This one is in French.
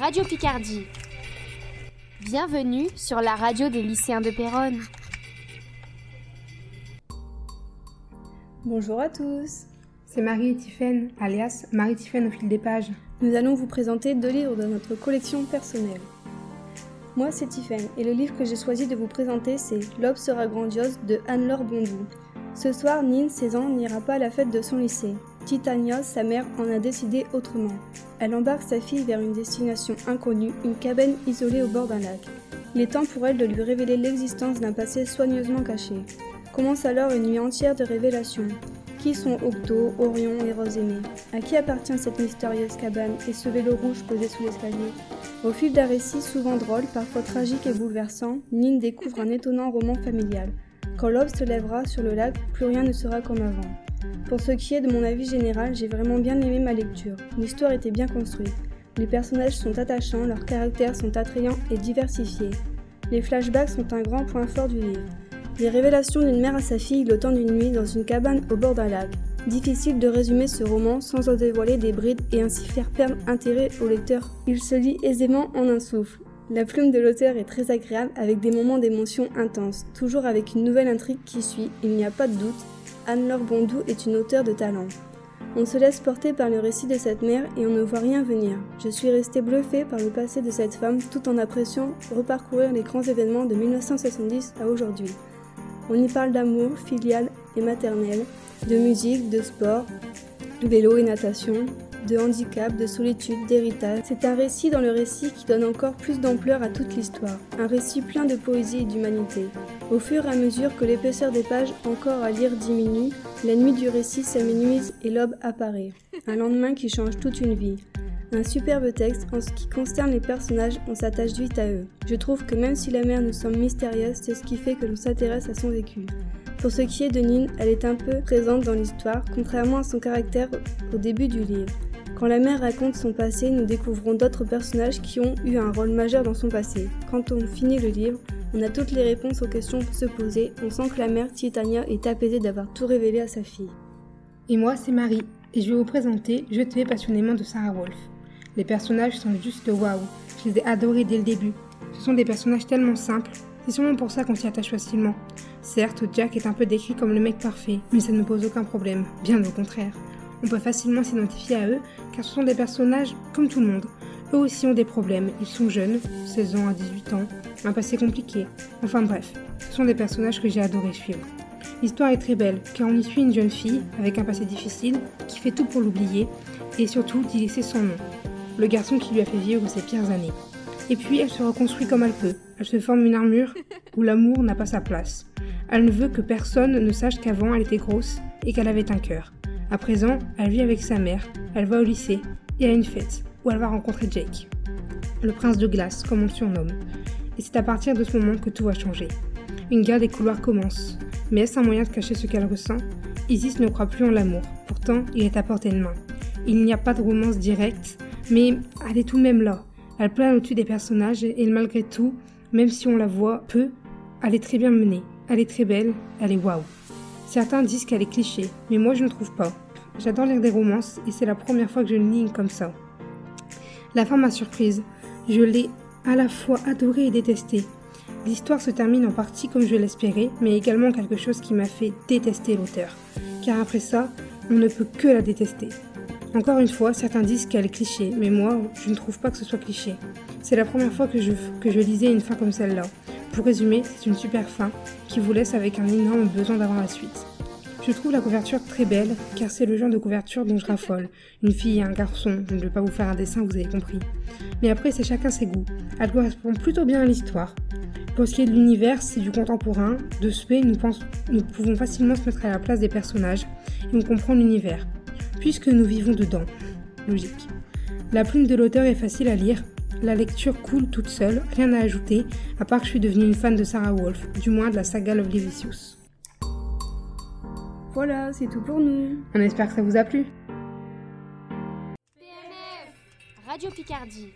Radio Picardie. Bienvenue sur la radio des lycéens de Péronne. Bonjour à tous. C'est Marie et Tiffaine, alias Marie Tiffaine au fil des pages. Nous allons vous présenter deux livres de notre collection personnelle. Moi, c'est Tiffaine, et le livre que j'ai choisi de vous présenter, c'est L'aube sera grandiose de Anne-Laure Bondou. Ce soir, Nine, 16 ans, n'ira pas à la fête de son lycée. Titania, sa mère, en a décidé autrement. Elle embarque sa fille vers une destination inconnue, une cabane isolée au bord d'un lac. Il est temps pour elle de lui révéler l'existence d'un passé soigneusement caché. Commence alors une nuit entière de révélations. Qui sont Octo, Orion et Rosémée? À qui appartient cette mystérieuse cabane et ce vélo rouge posé sous l'escalier? Au fil d'un récit souvent drôle, parfois tragique et bouleversant, Nine découvre un étonnant roman familial. Quand l'aube se lèvera sur le lac, plus rien ne sera comme avant. Pour ce qui est de mon avis général, j'ai vraiment bien aimé ma lecture. L'histoire était bien construite. Les personnages sont attachants, leurs caractères sont attrayants et diversifiés. Les flashbacks sont un grand point fort du livre. Les révélations d'une mère à sa fille le temps d'une nuit dans une cabane au bord d'un lac. Difficile de résumer ce roman sans en dévoiler des brides et ainsi faire perdre intérêt au lecteur. Il se lit aisément en un souffle. La plume de l'auteur est très agréable avec des moments d'émotion intenses, toujours avec une nouvelle intrigue qui suit, il n'y a pas de doute, Anne-Laure Bondou est une auteure de talent. On se laisse porter par le récit de cette mère et on ne voit rien venir. Je suis restée bluffée par le passé de cette femme tout en appréciant reparcourir les grands événements de 1970 à aujourd'hui. On y parle d'amour, filial et maternel, de musique, de sport, de vélo et natation, de handicap, de solitude, d'héritage. C'est un récit dans le récit qui donne encore plus d'ampleur à toute l'histoire. Un récit plein de poésie et d'humanité. Au fur et à mesure que l'épaisseur des pages encore à lire diminue, la nuit du récit s'amenuise et l'aube apparaît. Un lendemain qui change toute une vie. Un superbe texte en ce qui concerne les personnages, on s'attache vite à eux. Je trouve que même si la mère nous semble mystérieuse, c'est ce qui fait que l'on s'intéresse à son vécu. Pour ce qui est de Nine, elle est un peu présente dans l'histoire, contrairement à son caractère au début du livre. Quand la mère raconte son passé, nous découvrons d'autres personnages qui ont eu un rôle majeur dans son passé. Quand on finit le livre, on a toutes les réponses aux questions se poser. On sent que la mère, Titania, est apaisée d'avoir tout révélé à sa fille. Et moi, c'est Marie, et je vais vous présenter Je te passionnément de Sarah Wolf. Les personnages sont juste waouh, je les ai adorés dès le début. Ce sont des personnages tellement simples, c'est sûrement pour ça qu'on s'y attache facilement. Certes, Jack est un peu décrit comme le mec parfait, mais ça ne pose aucun problème, bien au contraire. On peut facilement s'identifier à eux, car ce sont des personnages comme tout le monde. Eux aussi ont des problèmes, ils sont jeunes, 16 ans à 18 ans, un passé compliqué. Enfin bref, ce sont des personnages que j'ai adoré suivre. L'histoire est très belle, car on y suit une jeune fille, avec un passé difficile, qui fait tout pour l'oublier, et surtout d'y laisser son nom. Le garçon qui lui a fait vivre ses pires années. Et puis elle se reconstruit comme elle peut. Elle se forme une armure où l'amour n'a pas sa place. Elle ne veut que personne ne sache qu'avant elle était grosse et qu'elle avait un cœur. À présent, elle vit avec sa mère, elle va au lycée et à une fête où elle va rencontrer Jake, le prince de glace, comme on le surnomme. Et c'est à partir de ce moment que tout va changer. Une guerre des couloirs commence. Mais est-ce un moyen de cacher ce qu'elle ressent? Isis ne croit plus en l'amour, pourtant il est à portée de main. Il n'y a pas de romance directe, mais elle est tout de même là. Elle plane au-dessus des personnages et malgré tout, même si on la voit peu, elle est très bien menée, elle est très belle, elle est waouh. Certains disent qu'elle est cliché, mais moi je ne trouve pas. J'adore lire des romances et c'est la première fois que je lis comme ça. La fin m'a surprise. Je l'ai à la fois adorée et détestée. L'histoire se termine en partie comme je l'espérais, mais également quelque chose qui m'a fait détester l'auteur. Car après ça, on ne peut que la détester. Encore une fois, certains disent qu'elle est cliché, mais moi, je ne trouve pas que ce soit cliché. C'est la première fois que je, que je lisais une fin comme celle-là. Pour résumer, c'est une super fin qui vous laisse avec un énorme besoin d'avoir la suite. Je trouve la couverture très belle, car c'est le genre de couverture dont je raffole. Une fille et un garçon, je ne vais pas vous faire un dessin, vous avez compris. Mais après, c'est chacun ses goûts. Elle correspond plutôt bien à l'histoire. Pour ce qui est de l'univers, c'est du contemporain. De ce fait, nous, nous pouvons facilement se mettre à la place des personnages et on comprend l'univers, puisque nous vivons dedans. Logique. La plume de l'auteur est facile à lire, la lecture coule toute seule, rien à ajouter, à part que je suis devenue une fan de Sarah Wolf, du moins de la saga Lovely Vicious. Voilà, c'est tout pour nous. On espère que ça vous a plu. PNF Radio Picardie.